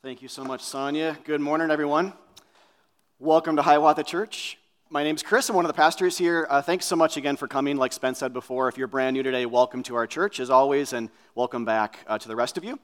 Thank you so much, Sonia. Good morning, everyone. Welcome to Hiawatha Church. My name is Chris. I'm one of the pastors here. Uh, thanks so much again for coming. Like Spence said before, if you're brand new today, welcome to our church as always, and welcome back uh, to the rest of you.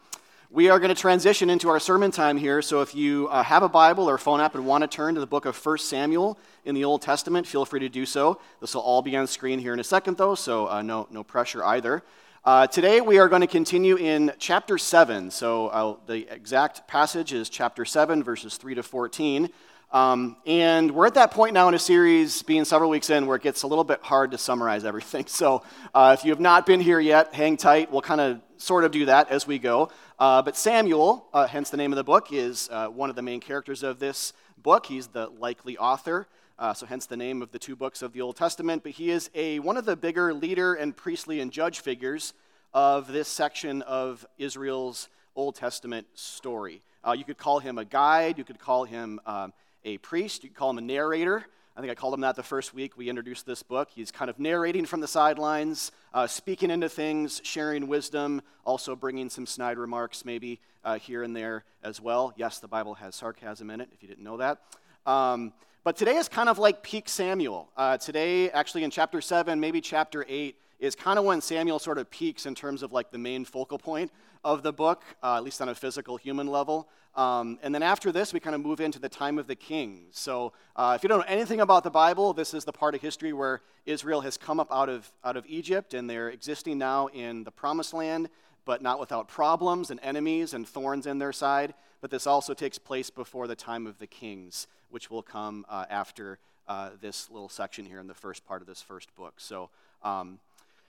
We are going to transition into our sermon time here. So if you uh, have a Bible or phone app and want to turn to the book of 1 Samuel in the Old Testament, feel free to do so. This will all be on screen here in a second, though, so uh, no, no pressure either. Uh, today we are going to continue in chapter 7. So uh, the exact passage is chapter 7, verses 3 to 14. Um, and we're at that point now in a series, being several weeks in, where it gets a little bit hard to summarize everything. So uh, if you have not been here yet, hang tight. We'll kind of sort of do that as we go. Uh, but Samuel, uh, hence the name of the book, is uh, one of the main characters of this book. He's the likely author. Uh, so hence the name of the two books of the Old Testament. But he is a, one of the bigger leader and priestly and judge figures of this section of Israel's Old Testament story. Uh, you could call him a guide, you could call him um, a priest, you could call him a narrator. I think I called him that the first week we introduced this book. He's kind of narrating from the sidelines, uh, speaking into things, sharing wisdom, also bringing some snide remarks maybe uh, here and there as well. Yes, the Bible has sarcasm in it, if you didn't know that. Um, but today is kind of like peak Samuel. Uh, today, actually, in chapter 7, maybe chapter 8, is kind of when Samuel sort of peaks in terms of like the main focal point of the book, uh, at least on a physical human level. Um, and then after this, we kind of move into the time of the kings. So uh, if you don't know anything about the Bible, this is the part of history where Israel has come up out of, out of Egypt and they're existing now in the promised land, but not without problems and enemies and thorns in their side. But this also takes place before the time of the kings which will come uh, after uh, this little section here in the first part of this first book. So, um,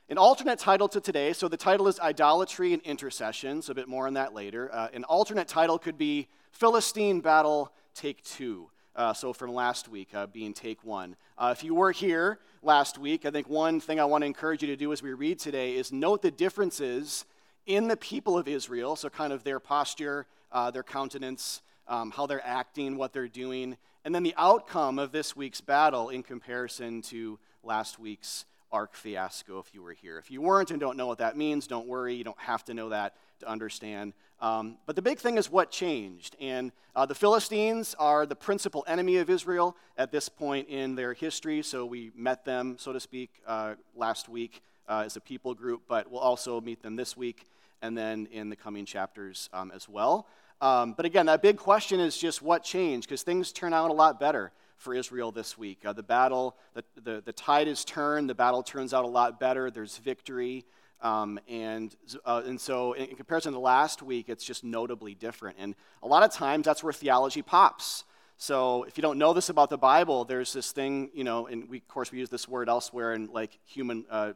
an alternate title to today, so the title is Idolatry and Intercession, so a bit more on that later. Uh, an alternate title could be Philistine Battle Take Two. Uh, so from last week uh, being take one. Uh, if you were here last week, I think one thing I want to encourage you to do as we read today is note the differences in the people of Israel, so kind of their posture, uh, their countenance, um, how they're acting, what they're doing, and then the outcome of this week's battle in comparison to last week's ark fiasco if you were here. If you weren't and don't know what that means, don't worry. You don't have to know that to understand. Um, but the big thing is what changed. And uh, the Philistines are the principal enemy of Israel at this point in their history. So we met them, so to speak, uh, last week uh, as a people group, but we'll also meet them this week and then in the coming chapters um, as well. Um, but again, that big question is just what changed, because things turn out a lot better for Israel this week. Uh, the battle, the, the, the, tide is turned, the battle turns out a lot better, there's victory. Um, and, uh, and so, in, in comparison to last week, it's just notably different. And a lot of times, that's where theology pops. So, if you don't know this about the Bible, there's this thing, you know, and we, of course, we use this word elsewhere in like human, uh,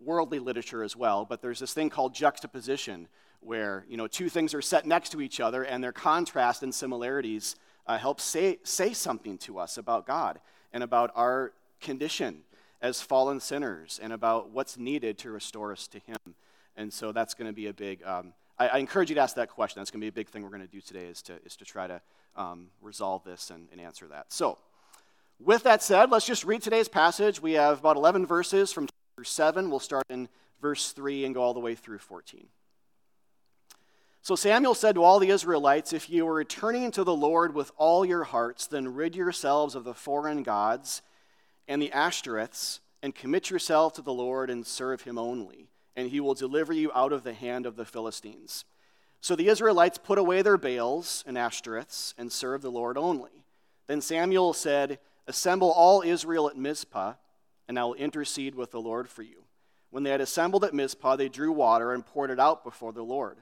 worldly literature as well, but there's this thing called juxtaposition, where you know two things are set next to each other and their contrast and similarities uh, help say, say something to us about god and about our condition as fallen sinners and about what's needed to restore us to him. And so that's going to be a big um, I, I, encourage you to ask that question. That's going to be a big thing we're going to do today is to, is to try to um, resolve this and, and answer that. So with that said let's just read today's passage. We have about 11 verses from chapter 7 we'll start in verse 3 and go all the way through 14 so Samuel said to all the Israelites, If you are returning to the Lord with all your hearts, then rid yourselves of the foreign gods and the Ashtoreths, and commit yourself to the Lord and serve him only, and he will deliver you out of the hand of the Philistines. So the Israelites put away their Baals and Ashtoreths and served the Lord only. Then Samuel said, Assemble all Israel at Mizpah, and I will intercede with the Lord for you. When they had assembled at Mizpah, they drew water and poured it out before the Lord.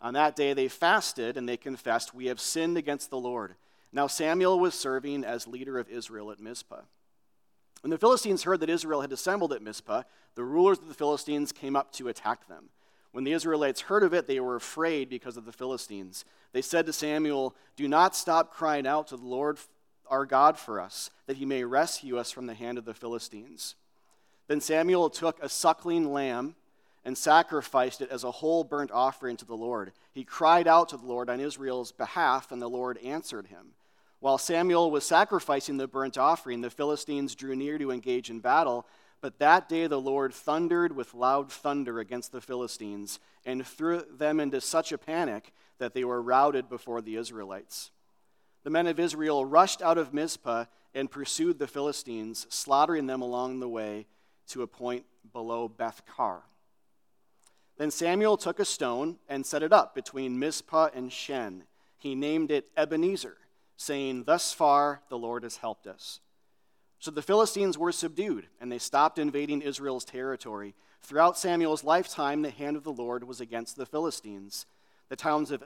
On that day they fasted and they confessed, We have sinned against the Lord. Now Samuel was serving as leader of Israel at Mizpah. When the Philistines heard that Israel had assembled at Mizpah, the rulers of the Philistines came up to attack them. When the Israelites heard of it, they were afraid because of the Philistines. They said to Samuel, Do not stop crying out to the Lord our God for us, that he may rescue us from the hand of the Philistines. Then Samuel took a suckling lamb and sacrificed it as a whole burnt offering to the Lord. He cried out to the Lord on Israel's behalf, and the Lord answered him. While Samuel was sacrificing the burnt offering, the Philistines drew near to engage in battle, But that day the Lord thundered with loud thunder against the Philistines and threw them into such a panic that they were routed before the Israelites. The men of Israel rushed out of Mizpah and pursued the Philistines, slaughtering them along the way to a point below Beth Kar. Then Samuel took a stone and set it up between Mizpah and Shen. He named it Ebenezer, saying, Thus far the Lord has helped us. So the Philistines were subdued, and they stopped invading Israel's territory. Throughout Samuel's lifetime, the hand of the Lord was against the Philistines. The towns of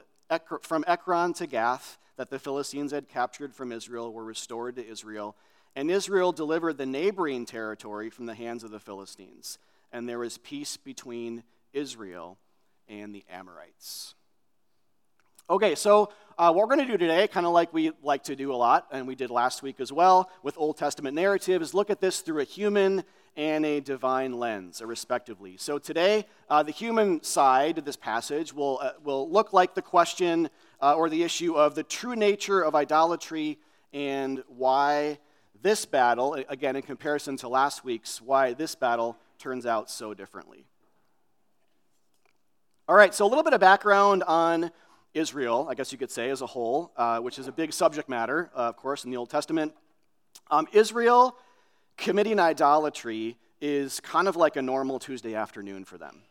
from Ekron to Gath that the Philistines had captured from Israel were restored to Israel, and Israel delivered the neighboring territory from the hands of the Philistines. And there was peace between Israel and the Amorites. Okay, so uh, what we're going to do today, kind of like we like to do a lot, and we did last week as well with Old Testament narrative, is look at this through a human and a divine lens, respectively. So today, uh, the human side of this passage will, uh, will look like the question uh, or the issue of the true nature of idolatry and why this battle, again, in comparison to last week's, why this battle turns out so differently. All right, so a little bit of background on Israel, I guess you could say, as a whole, uh, which is a big subject matter, uh, of course, in the Old Testament. Um, Israel committing idolatry is kind of like a normal Tuesday afternoon for them.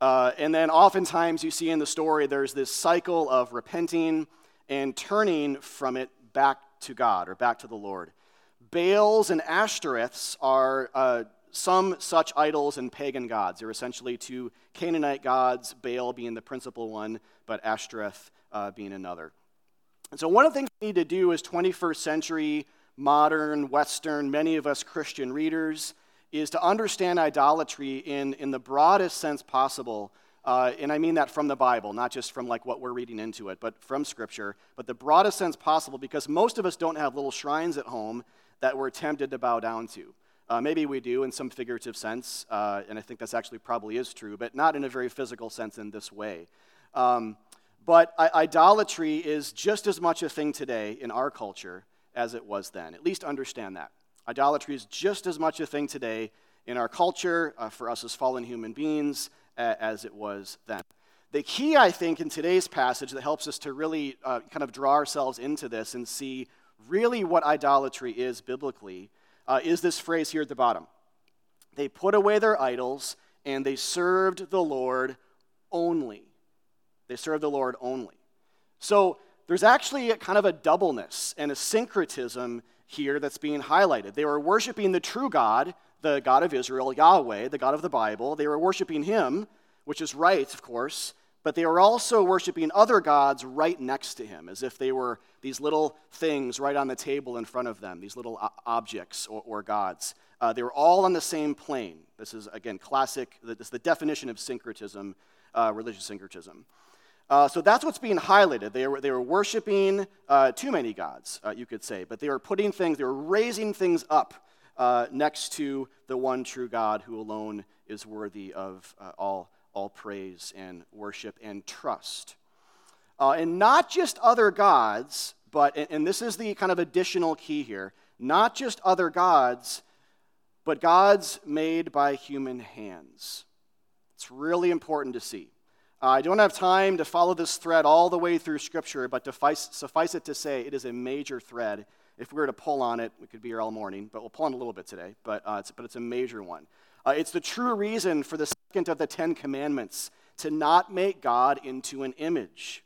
Uh, and then oftentimes you see in the story there's this cycle of repenting and turning from it back to God or back to the Lord. Baals and Ashtoreths are uh, some such idols and pagan gods. They're essentially two Canaanite gods, Baal being the principal one, but Ashtoreth uh, being another. And so, one of the things we need to do as 21st century, modern, Western, many of us Christian readers, is to understand idolatry in, in the broadest sense possible. Uh, and I mean that from the Bible, not just from like what we're reading into it, but from Scripture, but the broadest sense possible because most of us don't have little shrines at home that we're tempted to bow down to. Uh, maybe we do in some figurative sense, uh, and I think that's actually probably is true, but not in a very physical sense in this way. Um, but I- idolatry is just as much a thing today in our culture as it was then. At least understand that. Idolatry is just as much a thing today in our culture, uh, for us as fallen human beings, as it was then. The key, I think, in today's passage that helps us to really uh, kind of draw ourselves into this and see really what idolatry is biblically uh, is this phrase here at the bottom. They put away their idols and they served the Lord only. They served the Lord only. So there's actually a kind of a doubleness and a syncretism here that's being highlighted. They were worshiping the true God, the God of Israel, Yahweh, the God of the Bible. They were worshiping Him, which is right, of course, but they were also worshiping other gods right next to him, as if they were these little things right on the table in front of them, these little objects or, or gods. Uh, they were all on the same plane. This is, again, classic, this is the definition of syncretism, uh, religious syncretism. Uh, so that's what's being highlighted. They were, they were worshiping uh, too many gods, uh, you could say, but they were putting things, they were raising things up uh, next to the one true God who alone is worthy of all all praise and worship and trust. Uh, and not just other gods, but, and this is the kind of additional key here, not just other gods, but gods made by human hands. It's really important to see. Uh, I don't have time to follow this thread all the way through Scripture, but to suffice it to say, it is a major thread. If we were to pull on it, we could be here all morning, but we'll pull on a little bit today. But, uh, it's, but it's a major one. Uh, it's the true reason for the second of the Ten Commandments to not make God into an image.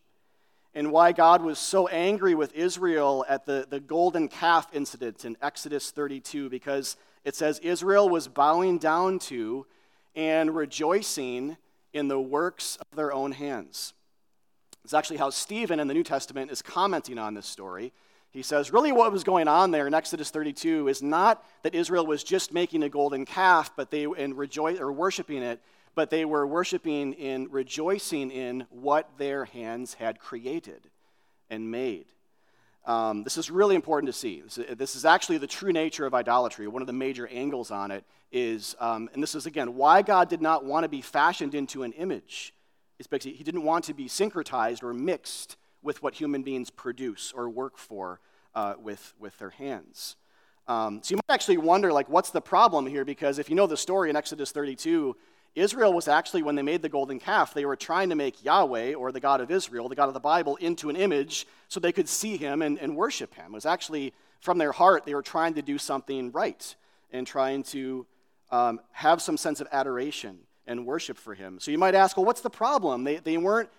And why God was so angry with Israel at the, the golden calf incident in Exodus 32, because it says Israel was bowing down to and rejoicing in the works of their own hands. It's actually how Stephen in the New Testament is commenting on this story. He says, really, what was going on there in Exodus 32 is not that Israel was just making a golden calf, but they and rejoice or worshiping it, but they were worshiping in rejoicing in what their hands had created and made. Um, this is really important to see. This, this, is actually the true nature of idolatry. One of the major angles on it is, um, and this is again why God did not want to be fashioned into an image. Because he didn't want to be syncretized or mixed with what human beings produce or work for uh, with, with their hands. Um, so you might actually wonder, like, what's the problem here? Because if you know the story in Exodus 32, Israel was actually, when they made the golden calf, they were trying to make Yahweh, or the God of Israel, the God of the Bible, into an image so they could see him and, and worship him. It was actually from their heart, they were trying to do something right and trying to um, have some sense of adoration and worship for him. So you might ask, well, what's the problem? They, they weren't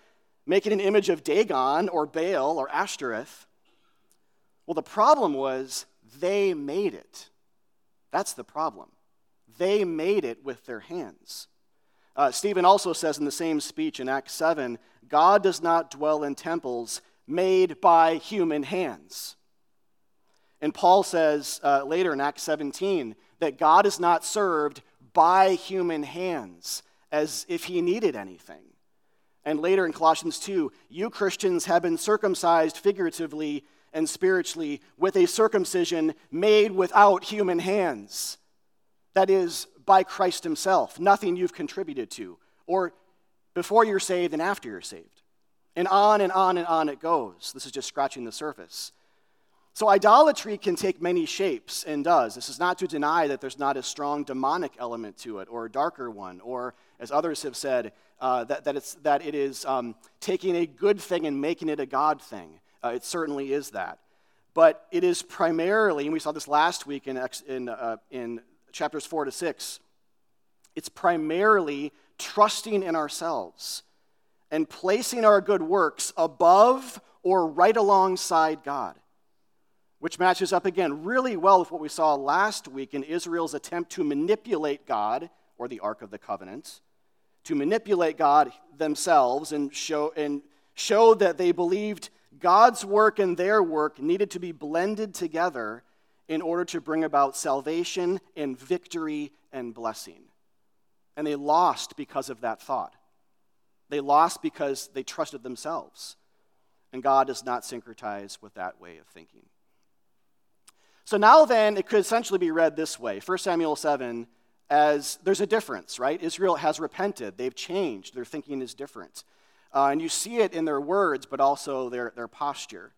making an image of Dagon or Baal or Ashtoreth. Well, the problem was they made it. That's the problem. They made it with their hands. Uh, Stephen also says in the same speech in Acts 7 God does not dwell in temples made by human hands. And Paul says uh, later in Acts 17 that God is not served by human hands as if he needed anything. And later in Colossians 2, you Christians have been circumcised figuratively and spiritually with a circumcision made without human hands. That is, by Christ Himself, nothing you've contributed to, or before you're saved and after you're saved. And on and on and on it goes. This is just scratching the surface. So, idolatry can take many shapes and does. This is not to deny that there's not a strong demonic element to it or a darker one, or as others have said, uh, that, that, it's, that it is um, taking a good thing and making it a God thing. Uh, it certainly is that. But it is primarily, and we saw this last week in, in, uh, in chapters 4 to 6, it's primarily trusting in ourselves and placing our good works above or right alongside God, which matches up again really well with what we saw last week in Israel's attempt to manipulate God, or the Ark of the Covenant, to manipulate God themselves and show, and show that they believed God's work and their work needed to be blended together in order to bring about salvation and victory and blessing. And they lost because of that thought. They lost because they trusted themselves. And God does not syncretize with that way of thinking. So now then, it could essentially be read this way 1 Samuel 7 as there's a difference, right? Israel has repented, they've changed, their thinking is different. Uh, and you see it in their words, but also their, their posture.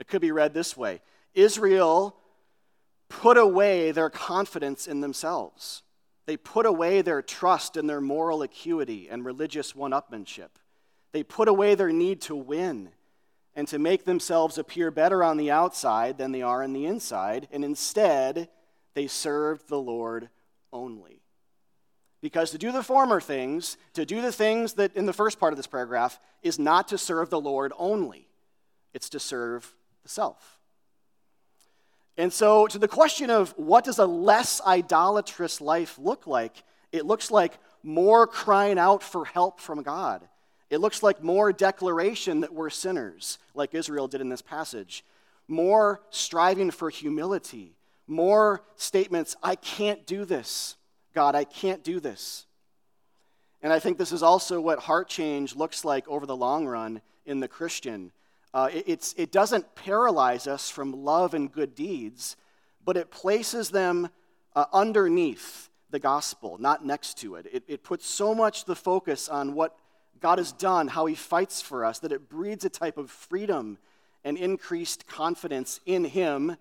It could be read this way Israel put away their confidence in themselves. They put away their trust in their moral acuity and religious one upmanship. They put away their need to win and to make themselves appear better on the outside than they are on the inside, and instead, they served the Lord only. Because to do the former things, to do the things that in the first part of this paragraph, is not to serve the Lord only, it's to serve the self. And so, to the question of what does a less idolatrous life look like, it looks like more crying out for help from God. It looks like more declaration that we're sinners, like Israel did in this passage. More striving for humility. More statements, I can't do this. God, I can't do this. And I think this is also what heart change looks like over the long run in the Christian. Uh, it, it doesn't paralyze us from love and good deeds, but it places them uh, underneath the gospel, not next to it. it. It puts so much the focus on what God has done, how he fights for us, that it breeds a type of freedom and increased confidence in him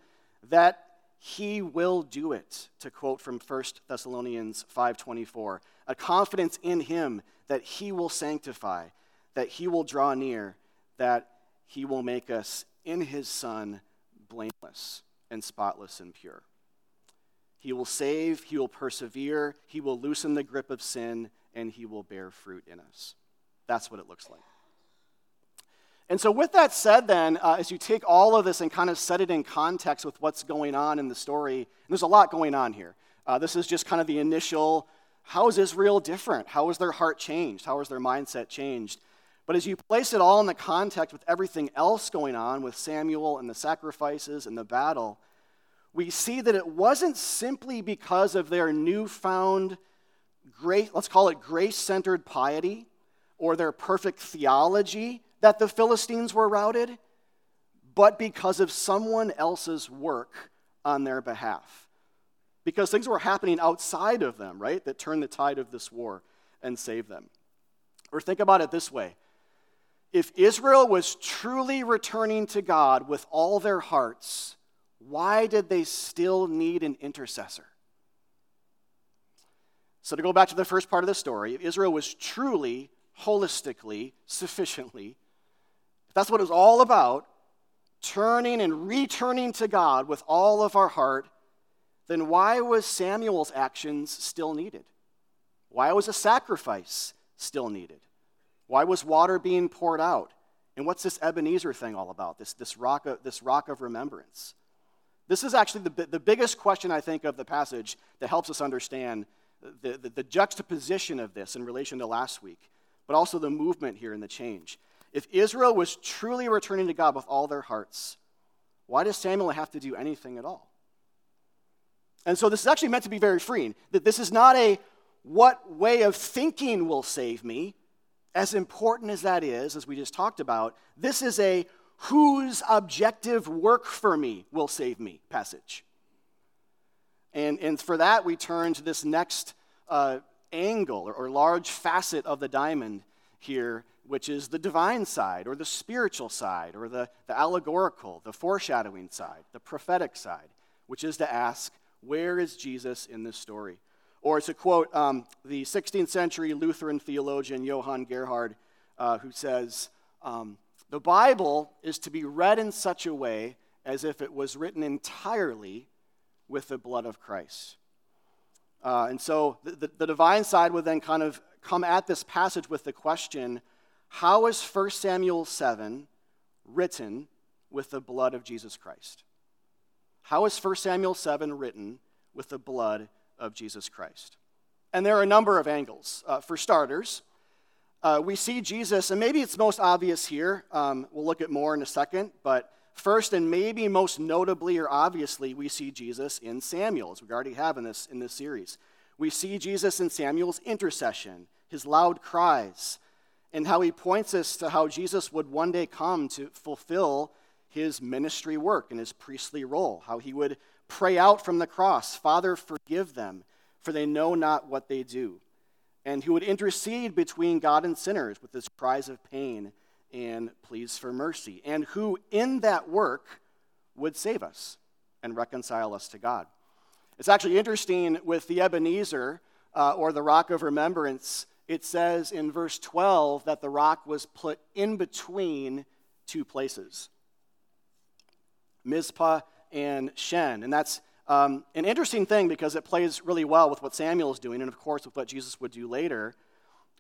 that he will do it to quote from 1 thessalonians 5.24 a confidence in him that he will sanctify that he will draw near that he will make us in his son blameless and spotless and pure he will save he will persevere he will loosen the grip of sin and he will bear fruit in us that's what it looks like and so, with that said, then, uh, as you take all of this and kind of set it in context with what's going on in the story, there's a lot going on here. Uh, this is just kind of the initial how is Israel different? How is their heart changed? How is their mindset changed? But as you place it all in the context with everything else going on with Samuel and the sacrifices and the battle, we see that it wasn't simply because of their newfound grace, let's call it grace centered piety or their perfect theology that the Philistines were routed, but because of someone else's work on their behalf. Because things were happening outside of them, right, that turned the tide of this war and saved them. Or think about it this way if Israel was truly returning to God with all their hearts, why did they still need an intercessor? So, to go back to the first part of the story, if Israel was truly, holistically, sufficiently, if that's what it was all about, turning and returning to God with all of our heart, then why was Samuel's actions still needed? Why was a sacrifice still needed? Why was water being poured out? And what's this Ebenezer thing all about, this, this, rock, of, this rock of remembrance? This is actually the, the biggest question, I think, of the passage that helps us understand the, the, the juxtaposition of this in relation to last week, but also the movement here and the change. If Israel was truly returning to God with all their hearts, why does Samuel have to do anything at all? And so this is actually meant to be very freeing. That this is not a what way of thinking will save me, as important as that is, as we just talked about. This is a whose objective work for me will save me passage. And, and for that, we turn to this next uh, angle or, or large facet of the diamond here, which is the divine side or the spiritual side or the, the allegorical, the foreshadowing side, the prophetic side, which is to ask, where is Jesus in this story? Or to quote um, the 16th century Lutheran theologian Johann Gerhard, uh, who says, um, The Bible is to be read in such a way as if it was written entirely with the blood of Christ. Uh, and so the, the, the divine side would then kind of come at this passage with the question how is 1 Samuel 7 written with the blood of Jesus Christ? How is 1 Samuel 7 written with the blood of Jesus Christ? And there are a number of angles. Uh, for starters, uh, we see Jesus, and maybe it's most obvious here. Um, we'll look at more in a second, but first and maybe most notably or obviously, we see Jesus in Samuel, as we already have in this, in this series. We see Jesus in Samuel's intercession, his loud cries, and how he points us to how Jesus would one day come to fulfill his ministry work and his priestly role, how he would pray out from the cross, Father, forgive them, for they know not what they do. And who would intercede between God and sinners with his cries of pain and pleas for mercy, and who in that work would save us and reconcile us to God. It's actually interesting with the Ebenezer, uh, or the rock of remembrance, it says in verse 12 that the rock was put in between two places Mizpah and Shen. And that's um, an interesting thing because it plays really well with what Samuel is doing, and of course with what Jesus would do later,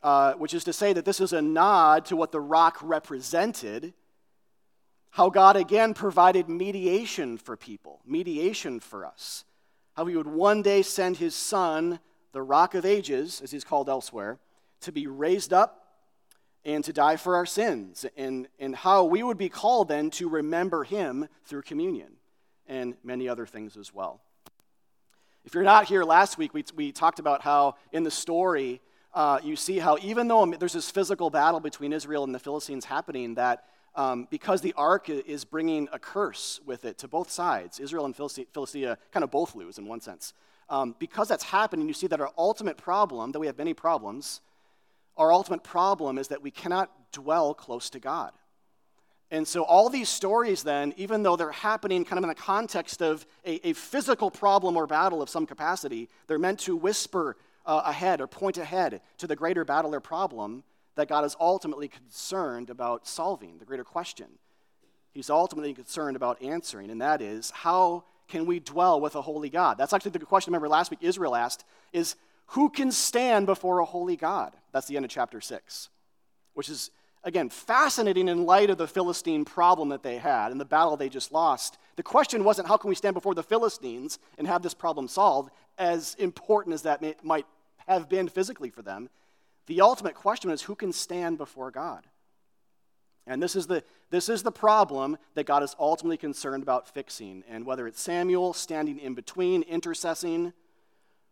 uh, which is to say that this is a nod to what the rock represented. How God again provided mediation for people, mediation for us. How he would one day send his son, the rock of ages, as he's called elsewhere, to be raised up and to die for our sins, and, and how we would be called then to remember him through communion and many other things as well. If you're not here last week, we, we talked about how in the story, uh, you see how even though there's this physical battle between Israel and the Philistines happening, that um, because the ark is bringing a curse with it to both sides, Israel and Philistia kind of both lose in one sense. Um, because that's happening, you see that our ultimate problem, though we have many problems, our ultimate problem is that we cannot dwell close to God. And so, all these stories, then, even though they're happening kind of in the context of a, a physical problem or battle of some capacity, they're meant to whisper uh, ahead or point ahead to the greater battle or problem that God is ultimately concerned about solving, the greater question. He's ultimately concerned about answering, and that is how can we dwell with a holy God? That's actually the question, remember, last week Israel asked is who can stand before a holy God? That's the end of chapter 6, which is, again, fascinating in light of the Philistine problem that they had and the battle they just lost. The question wasn't how can we stand before the Philistines and have this problem solved, as important as that may, might have been physically for them. The ultimate question is who can stand before God? And this is, the, this is the problem that God is ultimately concerned about fixing. And whether it's Samuel standing in between, intercessing,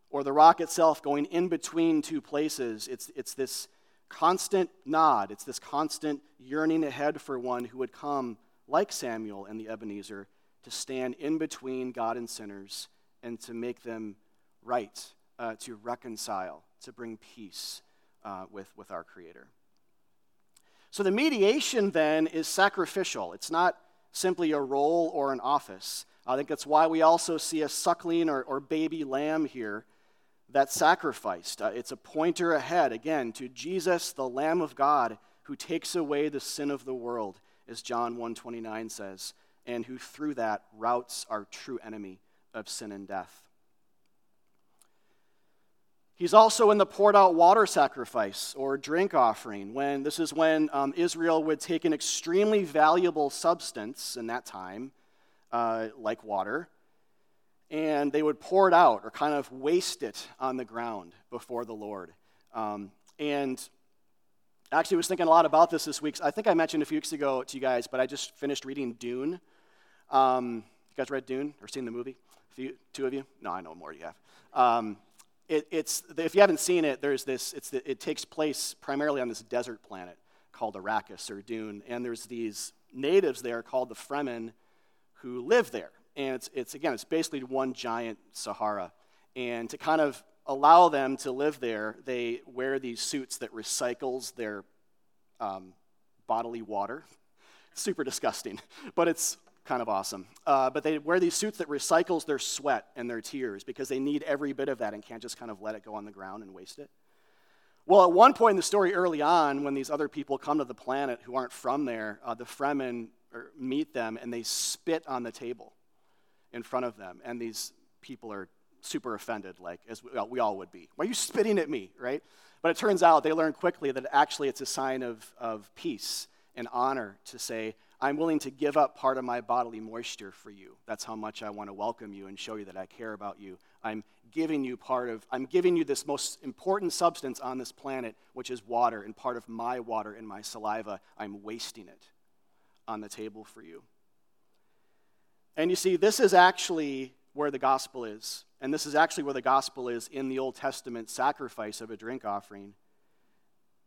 or the rock itself going in between two places. It's, it's this constant nod, it's this constant yearning ahead for one who would come, like Samuel and the Ebenezer, to stand in between God and sinners and to make them right, uh, to reconcile, to bring peace uh, with, with our Creator. So the mediation then is sacrificial. It's not simply a role or an office. I think that's why we also see a suckling or, or baby lamb here that's sacrificed. Uh, it's a pointer ahead, again, to Jesus, the Lamb of God, who takes away the sin of the world, as John 129 says, and who through that routs our true enemy of sin and death. He's also in the poured out water sacrifice or drink offering. When this is when um, Israel would take an extremely valuable substance in that time, uh, like water, and they would pour it out or kind of waste it on the ground before the Lord. Um, and actually, I was thinking a lot about this this week. I think I mentioned a few weeks ago to you guys, but I just finished reading Dune. Um, you guys read Dune or seen the movie? Two of you? No, I know more you have. Um, it, it's, if you haven't seen it, there's this, it's the, it takes place primarily on this desert planet called Arrakis or Dune, and there's these natives there called the Fremen who live there. And it's, it's again, it's basically one giant Sahara. And to kind of allow them to live there, they wear these suits that recycles their um, bodily water. Super disgusting, but it's kind of awesome. Uh, but they wear these suits that recycles their sweat and their tears because they need every bit of that and can't just kind of let it go on the ground and waste it. Well, at one point in the story early on, when these other people come to the planet who aren't from there, uh, the Fremen er, meet them and they spit on the table in front of them. And these people are super offended, like, as we, well, we all would be. Why are you spitting at me, right? But it turns out they learn quickly that actually it's a sign of, of peace and honor to say, I'm willing to give up part of my bodily moisture for you. That's how much I want to welcome you and show you that I care about you. I'm giving you part of, I'm giving you this most important substance on this planet, which is water, and part of my water and my saliva, I'm wasting it on the table for you. And you see, this is actually where the gospel is. And this is actually where the gospel is in the Old Testament sacrifice of a drink offering.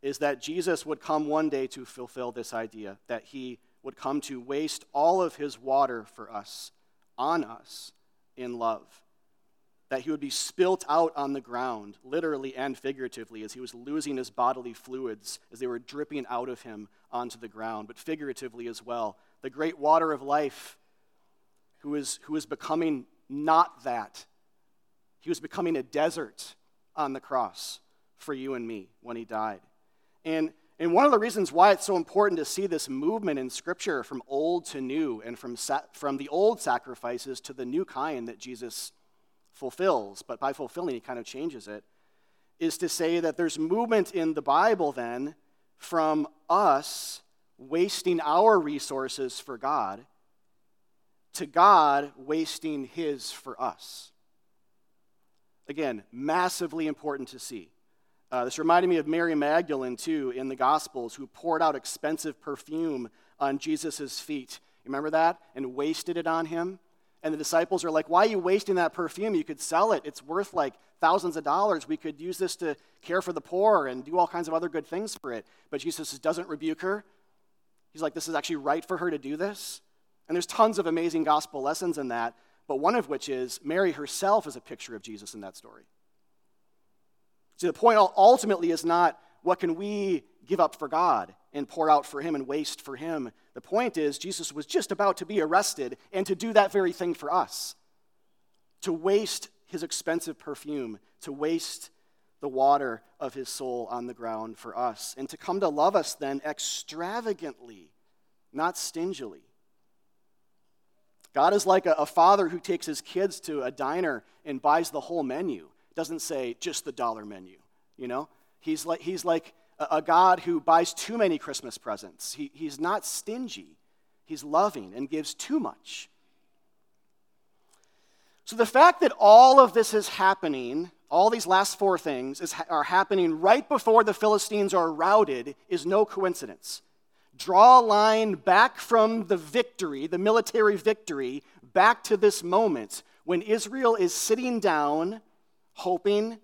Is that Jesus would come one day to fulfill this idea, that he would come to waste all of his water for us, on us, in love. That he would be spilt out on the ground, literally and figuratively, as he was losing his bodily fluids, as they were dripping out of him onto the ground, but figuratively as well. The great water of life, who is, who is becoming not that. He was becoming a desert on the cross for you and me when he died. And and one of the reasons why it's so important to see this movement in Scripture from old to new and from, sa- from the old sacrifices to the new kind that Jesus fulfills, but by fulfilling, he kind of changes it, is to say that there's movement in the Bible then from us wasting our resources for God to God wasting his for us. Again, massively important to see. Uh, this reminded me of Mary Magdalene, too, in the Gospels, who poured out expensive perfume on Jesus' feet. Remember that? And wasted it on him. And the disciples are like, Why are you wasting that perfume? You could sell it. It's worth like thousands of dollars. We could use this to care for the poor and do all kinds of other good things for it. But Jesus doesn't rebuke her. He's like, This is actually right for her to do this. And there's tons of amazing gospel lessons in that. But one of which is Mary herself is a picture of Jesus in that story. See, the point ultimately is not what can we give up for God and pour out for Him and waste for Him. The point is, Jesus was just about to be arrested and to do that very thing for us to waste His expensive perfume, to waste the water of His soul on the ground for us, and to come to love us then extravagantly, not stingily. God is like a, a father who takes his kids to a diner and buys the whole menu doesn't say just the dollar menu, you know? He's like, he's like a, a God who buys too many Christmas presents. He, he's not stingy, he's loving and gives too much. So the fact that all of this is happening, all these last four things is, are happening right before the Philistines are routed is no coincidence. Draw a line back from the victory, the military victory, back to this moment when Israel is sitting down hoping,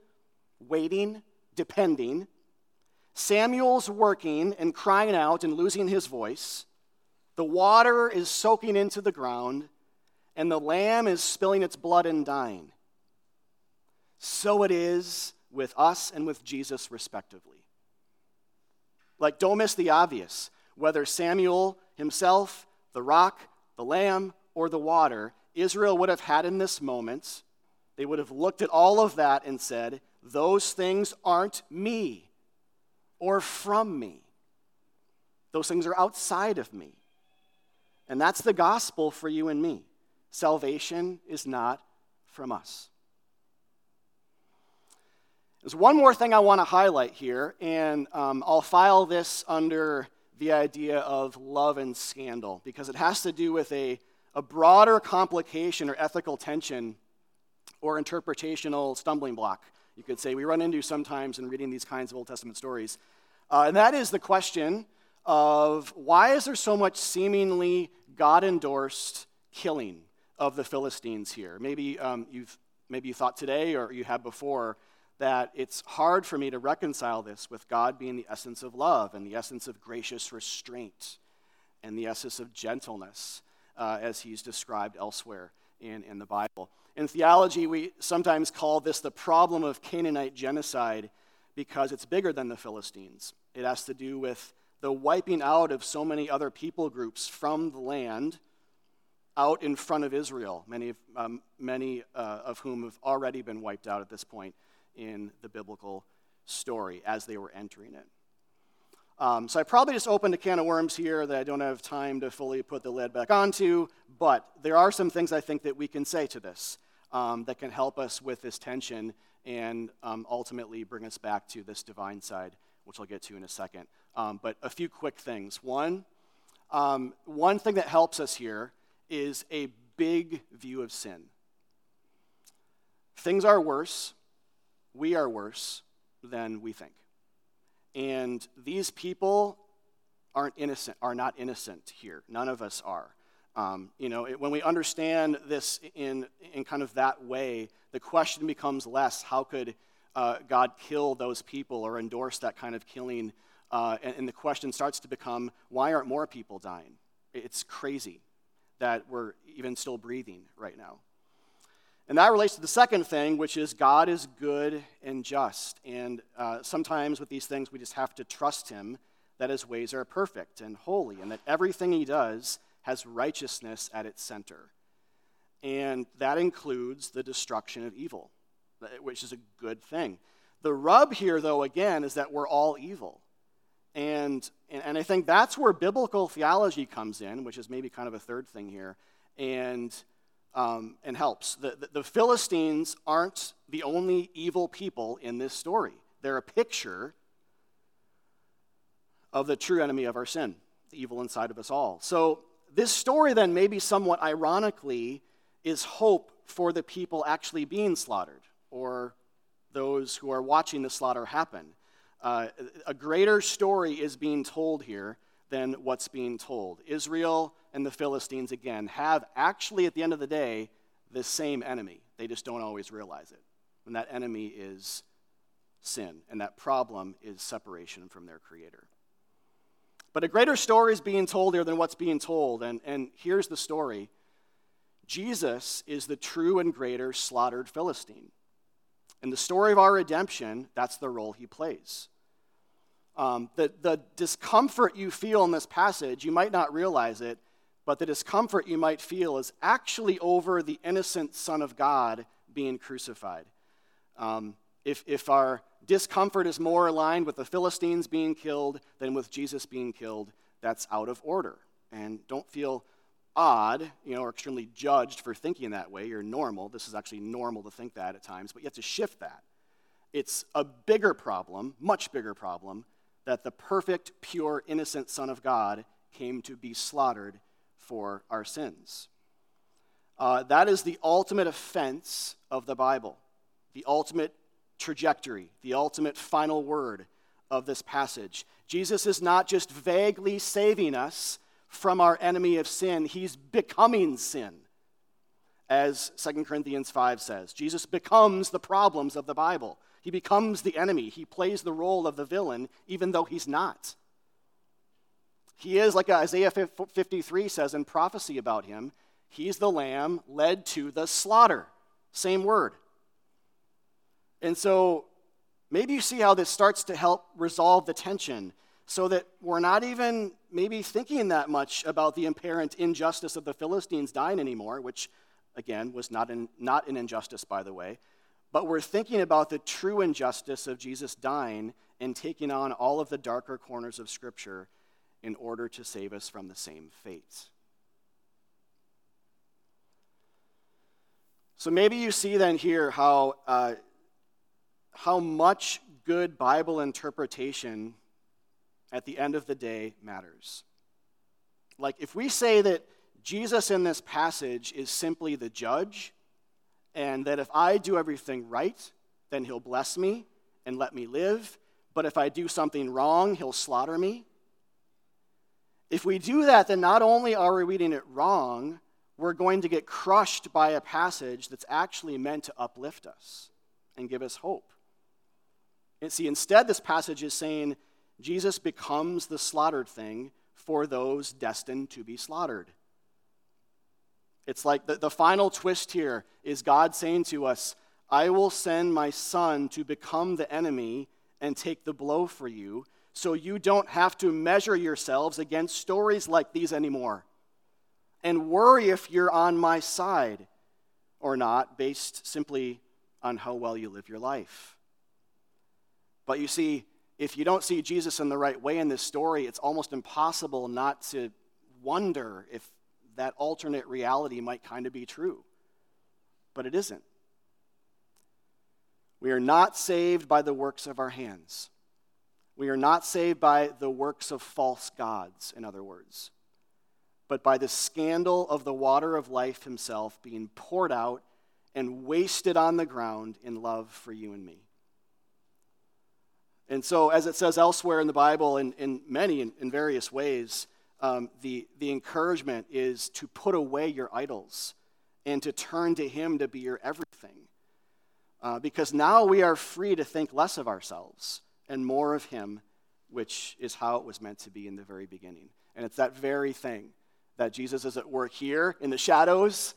waiting, depending. Samuel's working and crying out and losing his voice. The water is soaking into the ground, and the lamb is spilling its blood and dying. So it is with us and with Jesus, respectively. Like, don't miss the obvious. Whether Samuel himself, the rock, the lamb, or the water, Israel would have had in this moment, they would have looked at all of that and said, Those things aren't me or from me. Those things are outside of me. And that's the gospel for you and me. Salvation is not from us. There's one more thing I want to highlight here, and um, I'll file this under the idea of love and scandal because it has to do with a, a broader complication or ethical tension or interpretational stumbling block, you could say, we run into sometimes in reading these kinds of Old Testament stories. Uh, and that is the question of why is there so much seemingly God endorsed killing of the Philistines here? Maybe, um, you've, maybe you thought today or you have before that it's hard for me to reconcile this with God being the essence of love and the essence of gracious restraint and the essence of gentleness uh, as he's described elsewhere in, in the Bible. In theology, we sometimes call this the problem of Canaanite genocide because it's bigger than the Philistines. It has to do with the wiping out of so many other people groups from the land out in front of Israel, many of, um, many, uh, of whom have already been wiped out at this point in the biblical story as they were entering it. Um, so I probably just opened a can of worms here that I don't have time to fully put the lid back onto, but there are some things I think that we can say to this um, that can help us with this tension and um, ultimately bring us back to this divine side, which I'll get to in a second. Um, but a few quick things. One, um, one thing that helps us here is a big view of sin. Things are worse we are worse than we think. And these people aren't innocent, are not innocent here. None of us are. Um, you know, it, when we understand this in, in kind of that way, the question becomes less how could uh, God kill those people or endorse that kind of killing? Uh, and, and the question starts to become why aren't more people dying? It's crazy that we're even still breathing right now. And that relates to the second thing, which is God is good and just. And uh, sometimes with these things, we just have to trust Him that His ways are perfect and holy, and that everything He does has righteousness at its center. And that includes the destruction of evil, which is a good thing. The rub here, though, again, is that we're all evil. And, and I think that's where biblical theology comes in, which is maybe kind of a third thing here. And um, and helps. The, the, the Philistines aren't the only evil people in this story, they're a picture of the true enemy of our sin, the evil inside of us all. So, this story then, maybe somewhat ironically, is hope for the people actually being slaughtered or those who are watching the slaughter happen. Uh, a greater story is being told here than what's being told. Israel and the Philistines, again, have actually, at the end of the day, the same enemy. They just don't always realize it. And that enemy is sin, and that problem is separation from their Creator. But a greater story is being told here than what's being told. And, and here's the story Jesus is the true and greater slaughtered Philistine. In the story of our redemption, that's the role he plays. Um, the, the discomfort you feel in this passage, you might not realize it, but the discomfort you might feel is actually over the innocent Son of God being crucified. Um, if, if our discomfort is more aligned with the Philistines being killed than with Jesus being killed, that's out of order. And don't feel odd, you know, or extremely judged for thinking that way. You're normal. This is actually normal to think that at times, but you have to shift that. It's a bigger problem, much bigger problem, that the perfect, pure, innocent Son of God came to be slaughtered for our sins. Uh, that is the ultimate offense of the Bible, the ultimate trajectory, the ultimate final word of this passage. Jesus is not just vaguely saving us from our enemy of sin, he's becoming sin. As 2 Corinthians 5 says, Jesus becomes the problems of the Bible. He becomes the enemy. He plays the role of the villain, even though he's not. He is, like Isaiah 53 says in prophecy about him, he's the lamb led to the slaughter. Same word. And so maybe you see how this starts to help resolve the tension so that we're not even maybe thinking that much about the apparent injustice of the Philistines dying anymore, which again, was not, in, not an injustice, by the way, but we're thinking about the true injustice of Jesus dying and taking on all of the darker corners of Scripture in order to save us from the same fate. So maybe you see then here how, uh, how much good Bible interpretation at the end of the day matters. Like, if we say that Jesus in this passage is simply the judge, and that if I do everything right, then he'll bless me and let me live, but if I do something wrong, he'll slaughter me. If we do that, then not only are we reading it wrong, we're going to get crushed by a passage that's actually meant to uplift us and give us hope. And see, instead, this passage is saying Jesus becomes the slaughtered thing for those destined to be slaughtered. It's like the, the final twist here is God saying to us, I will send my son to become the enemy and take the blow for you, so you don't have to measure yourselves against stories like these anymore and worry if you're on my side or not, based simply on how well you live your life. But you see, if you don't see Jesus in the right way in this story, it's almost impossible not to wonder if that alternate reality might kind of be true. But it isn't. We are not saved by the works of our hands. We are not saved by the works of false gods, in other words but by the scandal of the water of life himself being poured out and wasted on the ground in love for you and me. And so, as it says elsewhere in the Bible, in, in many, in, in various ways, um, the, the encouragement is to put away your idols and to turn to Him to be your everything. Uh, because now we are free to think less of ourselves and more of Him, which is how it was meant to be in the very beginning. And it's that very thing that Jesus is at work here in the shadows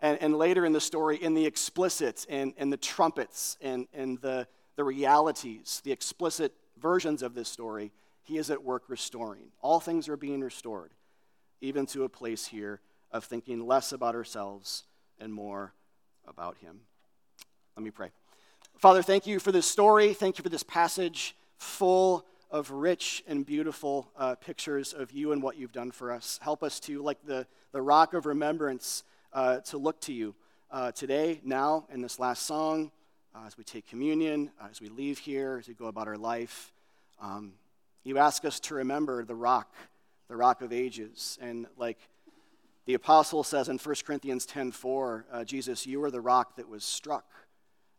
and, and later in the story in the explicit and, and the trumpets and, and the, the realities, the explicit versions of this story. He is at work restoring. All things are being restored, even to a place here of thinking less about ourselves and more about Him. Let me pray. Father, thank you for this story. Thank you for this passage full of rich and beautiful uh, pictures of you and what you've done for us. Help us to, like the, the rock of remembrance, uh, to look to you uh, today, now, in this last song, uh, as we take communion, uh, as we leave here, as we go about our life. Um, you ask us to remember the rock, the rock of ages. And like the apostle says in 1 Corinthians 10.4, uh, Jesus, you are the rock that was struck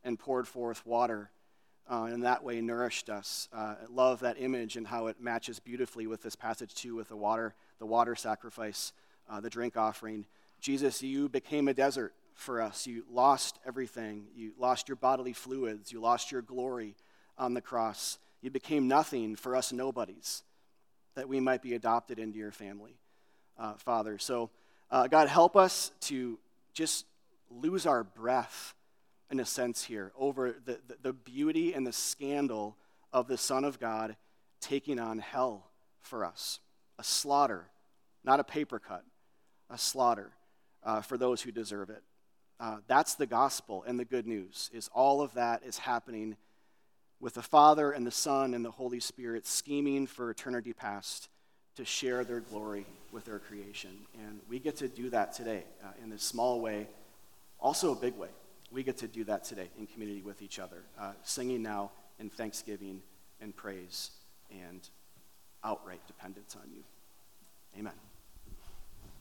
and poured forth water uh, and that way nourished us. Uh, I love that image and how it matches beautifully with this passage too, with the water, the water sacrifice, uh, the drink offering. Jesus, you became a desert for us. You lost everything. You lost your bodily fluids. You lost your glory on the cross. You became nothing for us nobodies, that we might be adopted into your family, uh, Father. So, uh, God, help us to just lose our breath in a sense, here over the, the, the beauty and the scandal of the Son of God taking on hell for us. A slaughter, not a paper cut, a slaughter uh, for those who deserve it. Uh, that's the gospel and the good news is all of that is happening with the father and the son and the holy spirit scheming for eternity past to share their glory with their creation. And we get to do that today uh, in this small way also a big way we get to do that today in community with each other, uh, singing now in thanksgiving and praise and outright dependence on you. Amen.